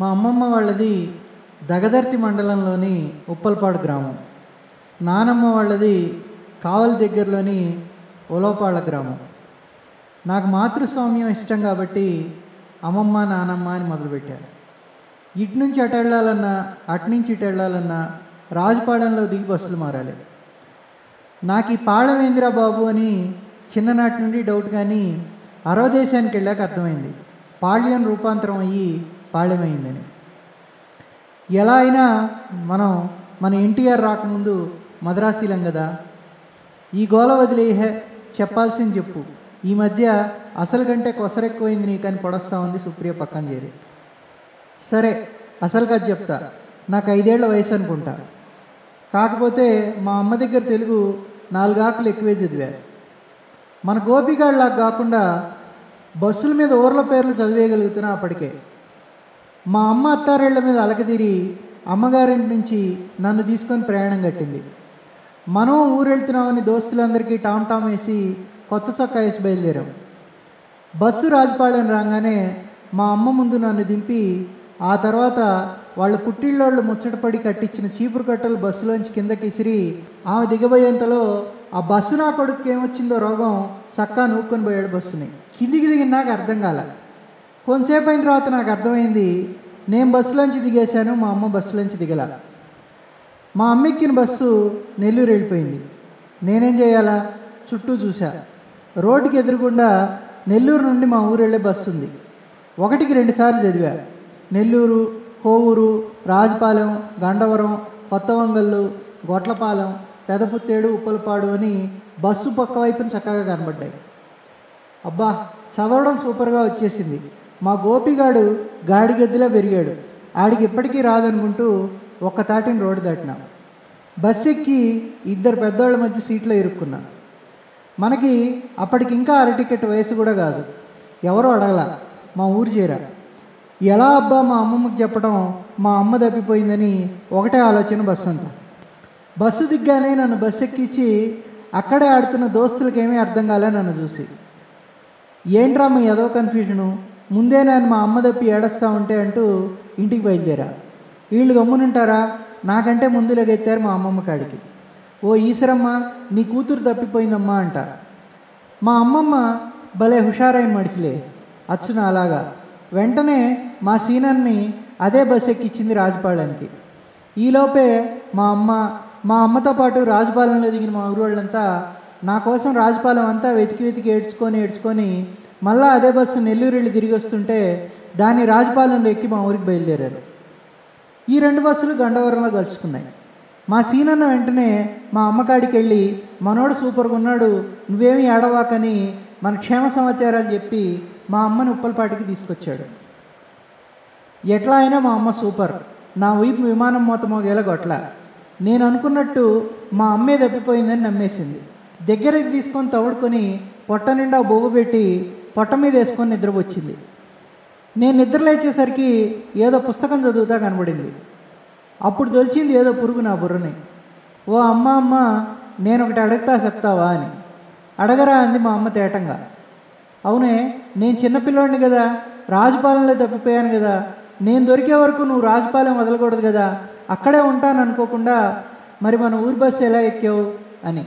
మా అమ్మమ్మ వాళ్ళది దగదర్తి మండలంలోని ఉప్పల్పాడు గ్రామం. నానమ్మ వాళ్ళది కావలి దగ్గరలోని ఒలోపాళ్ళ గ్రామం. నాకు మాతృస్వామ్యం ఇష్టం కాబట్టి అమ్మమ్మ నానమ్మ అని మొదలుపెట్టారు. ఇటు నుంచి అటు వెళ్ళాలన్నా అటు నుంచి ఇటు వెళ్ళాలన్నా రాజుపాలెంలో దిగి బస్సులు మారాలి. నాకు ఈ పాళమేంద్రా బాబు అని చిన్ననాటి నుండి డౌట్ కానీ అరవ దేశానికి వెళ్ళాక అర్థమైంది. పాళ్యం రూపాంతరం అయ్యి పాళ్యమైందని. ఎలా అయినా మనం మన ఎన్టీఆర్ రాకముందు మద్రాసీలం కదా ఈ గోల వదిలేహే చెప్పాల్సింది చెప్పు. ఈ మధ్య అసలు కంటే కొసరెక్కువైంది నీకని పొడస్తా ఉంది సుప్రియ పక్కన చేరి సరే అసలు కాదు చెప్తా. నాకు ఐదేళ్ళ వయసు అనుకుంటా కాకపోతే మా అమ్మ దగ్గర తెలుగు నాలుగు ఆకులు ఎక్కువే చదివా. మన గోపిగాళ్ళలాగా కాకుండా బస్సుల మీద ఊర్ల పేర్లు చదివేయగలుగుతున్నా అప్పటికే. మా అమ్మ అత్తారేళ్ళ మీద అలకదీరి అమ్మగారింటి నుంచి నన్ను తీసుకొని ప్రయాణం కట్టింది. మనం ఊరెళ్తున్నామని దోస్తులందరికీ టామ్ టామ్ వేసి కొత్త చొక్కా వేసి బయలుదేరాం. బస్సు రాజపాలెం రాగానే మా అమ్మ ముందు నన్ను దింపి ఆ తర్వాత వాళ్ళ పుట్టిళ్ళోళ్ళు ముచ్చటపడి కట్టించిన చీపురు కట్టలు బస్సులోంచి కిందకి ఇసిరి ఆమె దిగబోయేంతలో ఆ బస్సు నా కొడుకు ఏమొచ్చిందో రోగం చక్కా నూక్కొని పోయాడు బస్సుని. కిందికి దిగిన నాకు అర్థం కాల. కొంతసేపు అయిన తర్వాత నాకు అర్థమైంది నేను బస్సులోంచి దిగేశాను మా అమ్మ బస్సులోంచి దిగల. మా అమ్మ ఎక్కిన బస్సు నెల్లూరు వెళ్ళిపోయింది. నేనేం చేయాలా? చుట్టూ చూసా రోడ్డుకి ఎదురుగుండా నెల్లూరు నుండి మా ఊరు వెళ్ళే బస్సు ఉంది. ఒకటికి రెండుసార్లు చదివా. నెల్లూరు కోవూరు రాజపాలెం గండవరం కొత్తవంగల్లు గొట్లపాలెం పెదపుత్తేడు ఉప్పలపాడు అని బస్సు పక్క వైపున చక్కగా కనబడ్డాయి. అబ్బా చదవడం సూపర్గా వచ్చేసింది. మా గోపిగాడు గాడిగద్దిలా పెరిగాడు. ఆడికి ఇప్పటికీ రాదనుకుంటూ ఒక్క తాటిని రోడ్డు దాటినాం. బస్ ఎక్కి ఇద్దరు పెద్దవాళ్ళ మధ్య సీట్లో ఇరుక్కున్నా. మనకి అప్పటికి ఇంకా అర టికెట్ వయసు కూడా కాదు. ఎవరో అడగల. మా ఊరు చేరా. ఎలా అబ్బా మా అమ్మమ్మకి చెప్పడం మా అమ్మ తప్పిపోయిందని ఒకటే ఆలోచన బస్సు అంతా బస్సు దిగ్గానే నన్ను బస్సు ఎక్కించి అక్కడే ఆడుతున్న దోస్తులకేమీ అర్థం కాలే నన్ను చూసి. ఏంట్రా మీ ఏదో కన్ఫ్యూజను ముందే నేను మా అమ్మ తప్పి ఏడస్తా ఉంటే అంటూ ఇంటికి బయలుదేరా. వీళ్ళు గమ్మునుంటారా? నాకంటే ముందు లెగెత్తారు మా అమ్మమ్మ కాడికి. ఓ ఈశ్వరమ్మ నీ కూతురు తప్పిపోయిందమ్మా అంట. మా అమ్మమ్మ భలే హుషారైన మడిసిలే. అచ్చున అలాగా. వెంటనే మా సీనన్ని అదే బస్ ఎక్కిచ్చింది రాజపాలెంకి. ఈలోపే మా అమ్మ మా అమ్మతో పాటు రాజపాలెంలో దిగిన మా ఊరు వాళ్ళంతా నా కోసం రాజపాలెం అంతా వెతికి వెతికి ఏడ్చుకొని ఏడ్చుకొని మళ్ళా అదే బస్సు నెల్లూరు వెళ్ళి తిరిగి వస్తుంటే దాన్ని రాజపాలెంలో ఎక్కి మా ఊరికి బయలుదేరారు. ఈ రెండు బస్సులు గండవరంలో కలుసుకున్నాయి. మా సీనన్న వెంటనే మా అమ్మకాడికి వెళ్ళి మనోడు సూపర్గా ఉన్నాడు నువ్వేమి ఏడవాకని మన క్షేమ సమాచారాలు చెప్పి మా అమ్మని ఉప్పలపాటికి తీసుకొచ్చాడు. ఎట్లా అయినా మా అమ్మ సూపర్. నా వైపు విమానం మూత మోగేలా నేను అనుకున్నట్టు మా అమ్మే తప్పిపోయిందని నమ్మేసింది. దగ్గరికి తీసుకొని తవుడుకొని పొట్ట నిండా బొవ్వు పెట్టి పొట్ట మీద వేసుకొని నిద్రపోచ్చింది నేను నిద్ర లేచేసరికి ఏదో పుస్తకం చదువుతా కనబడింది. అప్పుడు తొలిచింది ఏదో పురుగు నా బుర్రని. ఓ అమ్మ అమ్మ నేను ఒకటి అడుగుతా చెప్తావా అని. అడగరా అంది మా అమ్మ తేటంగా. అవునే నేను చిన్నపిల్లోడిని కదా రాజుపాలెంలో తప్పిపోయాను కదా నేను దొరికే వరకు నువ్వు రాజుపాలెం వదలకూడదు కదా అక్కడే ఉంటాను అనుకోకుండా మరి మన ఊరి బస్సు ఎలా ఎక్కావు అని.